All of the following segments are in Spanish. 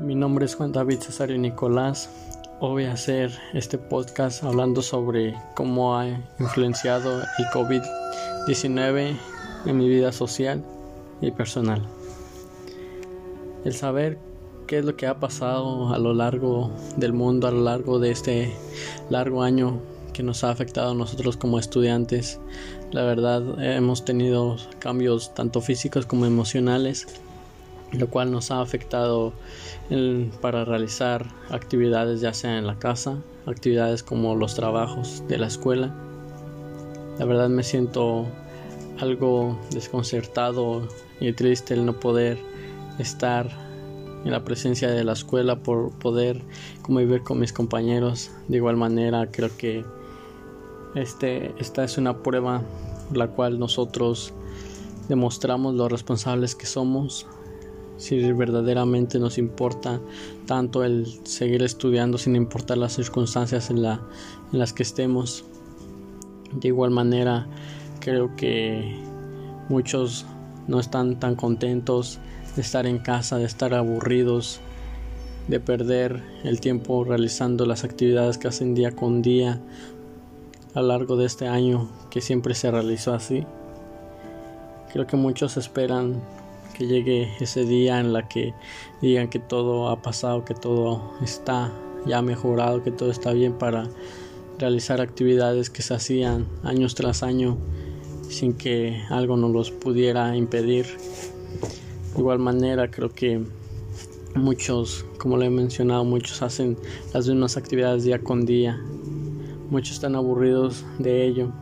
Mi nombre es Juan David Cesario Nicolás. Hoy voy a hacer este podcast hablando sobre cómo ha influenciado el COVID-19 en mi vida social y personal. El saber qué es lo que ha pasado a lo largo del mundo, a lo largo de este largo año que nos ha afectado a nosotros como estudiantes. La verdad hemos tenido cambios tanto físicos como emocionales lo cual nos ha afectado para realizar actividades ya sea en la casa, actividades como los trabajos de la escuela. La verdad me siento algo desconcertado y triste el no poder estar en la presencia de la escuela por poder convivir con mis compañeros. De igual manera creo que este, esta es una prueba la cual nosotros demostramos lo responsables que somos si verdaderamente nos importa tanto el seguir estudiando sin importar las circunstancias en, la, en las que estemos. De igual manera, creo que muchos no están tan contentos de estar en casa, de estar aburridos, de perder el tiempo realizando las actividades que hacen día con día a lo largo de este año que siempre se realizó así. Creo que muchos esperan que llegue ese día en la que digan que todo ha pasado, que todo está ya mejorado, que todo está bien para realizar actividades que se hacían años tras año sin que algo nos los pudiera impedir. De igual manera creo que muchos, como le he mencionado, muchos hacen las mismas actividades día con día. Muchos están aburridos de ello.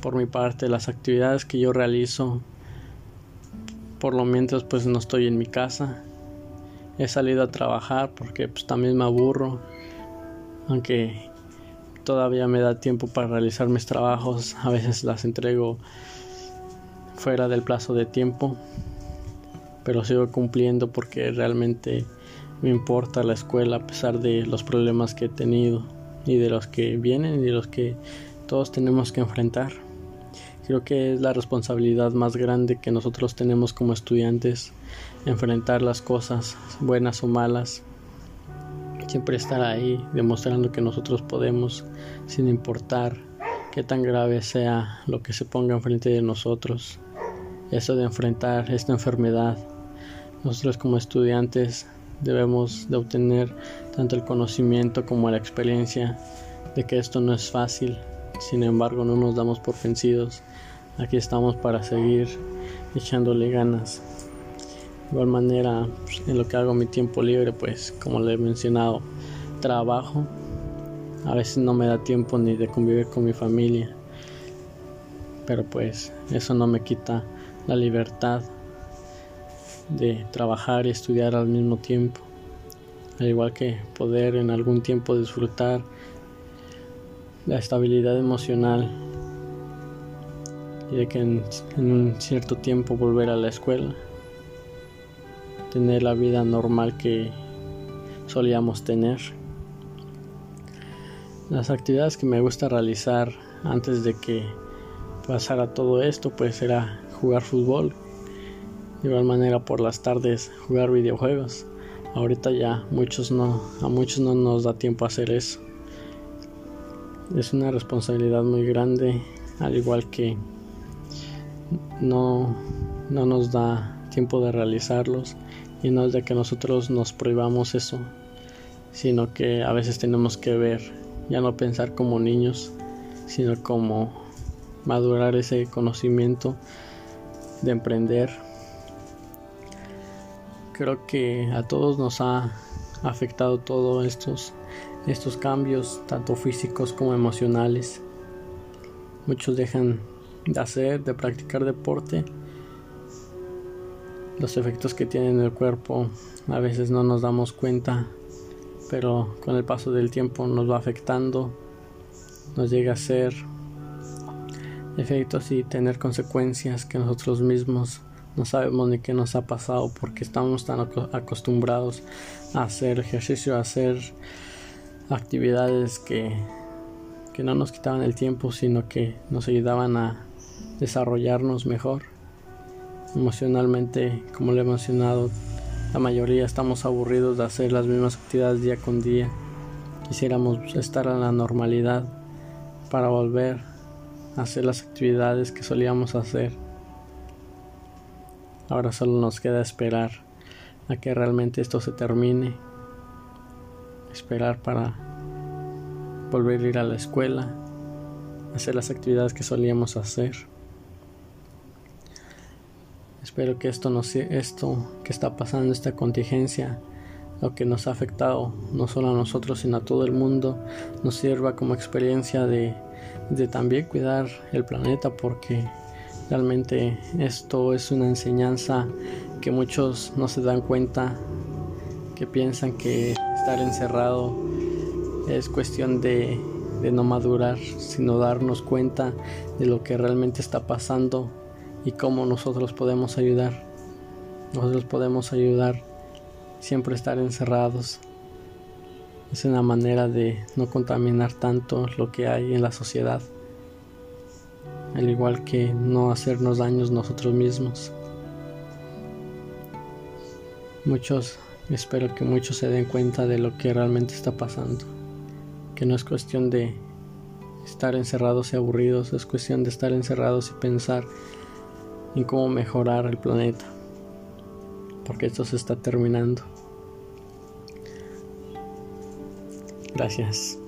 Por mi parte, las actividades que yo realizo por lo mientras pues no estoy en mi casa. He salido a trabajar porque pues también me aburro. Aunque todavía me da tiempo para realizar mis trabajos, a veces las entrego fuera del plazo de tiempo. Pero sigo cumpliendo porque realmente me importa la escuela a pesar de los problemas que he tenido y de los que vienen y de los que todos tenemos que enfrentar. Creo que es la responsabilidad más grande que nosotros tenemos como estudiantes, enfrentar las cosas, buenas o malas, siempre estar ahí demostrando que nosotros podemos, sin importar qué tan grave sea lo que se ponga enfrente de nosotros. Eso de enfrentar esta enfermedad, nosotros como estudiantes debemos de obtener tanto el conocimiento como la experiencia de que esto no es fácil, sin embargo, no nos damos por vencidos. Aquí estamos para seguir echándole ganas. De igual manera, pues, en lo que hago mi tiempo libre, pues como le he mencionado, trabajo. A veces no me da tiempo ni de convivir con mi familia. Pero pues eso no me quita la libertad de trabajar y estudiar al mismo tiempo. Al igual que poder en algún tiempo disfrutar la estabilidad emocional y de que en, un cierto tiempo volver a la escuela, tener la vida normal que solíamos tener. Las actividades que me gusta realizar antes de que pasara todo esto pues era jugar fútbol, de igual manera por las tardes jugar videojuegos. Ahorita ya muchos no, a muchos no nos da tiempo a hacer eso es una responsabilidad muy grande, al igual que no, no nos da tiempo de realizarlos y no es de que nosotros nos prohibamos eso, sino que a veces tenemos que ver, ya no pensar como niños, sino como madurar ese conocimiento de emprender. Creo que a todos nos ha afectado todos estos estos cambios, tanto físicos como emocionales. Muchos dejan de hacer, de practicar deporte. Los efectos que tiene en el cuerpo a veces no nos damos cuenta, pero con el paso del tiempo nos va afectando, nos llega a ser efectos y tener consecuencias que nosotros mismos no sabemos ni qué nos ha pasado porque estamos tan acostumbrados a hacer ejercicio, a hacer actividades que, que no nos quitaban el tiempo, sino que nos ayudaban a desarrollarnos mejor emocionalmente, como le he mencionado, La mayoría estamos aburridos de hacer las mismas actividades día con día. Quisiéramos estar en la normalidad para volver a hacer las actividades que solíamos hacer. Ahora solo nos queda esperar a que realmente esto se termine. Esperar para volver a ir a la escuela, hacer las actividades que solíamos hacer. Espero que esto, no esto que está pasando, esta contingencia, lo que nos ha afectado no solo a nosotros, sino a todo el mundo, nos sirva como experiencia de, de también cuidar el planeta, porque realmente esto es una enseñanza que muchos no se dan cuenta, que piensan que estar encerrado es cuestión de, de no madurar, sino darnos cuenta de lo que realmente está pasando y cómo nosotros podemos ayudar. Nosotros podemos ayudar siempre estar encerrados. Es una manera de no contaminar tanto lo que hay en la sociedad, al igual que no hacernos daños nosotros mismos. Muchos, espero que muchos se den cuenta de lo que realmente está pasando, que no es cuestión de estar encerrados y aburridos, es cuestión de estar encerrados y pensar en cómo mejorar el planeta, porque esto se está terminando. Gracias.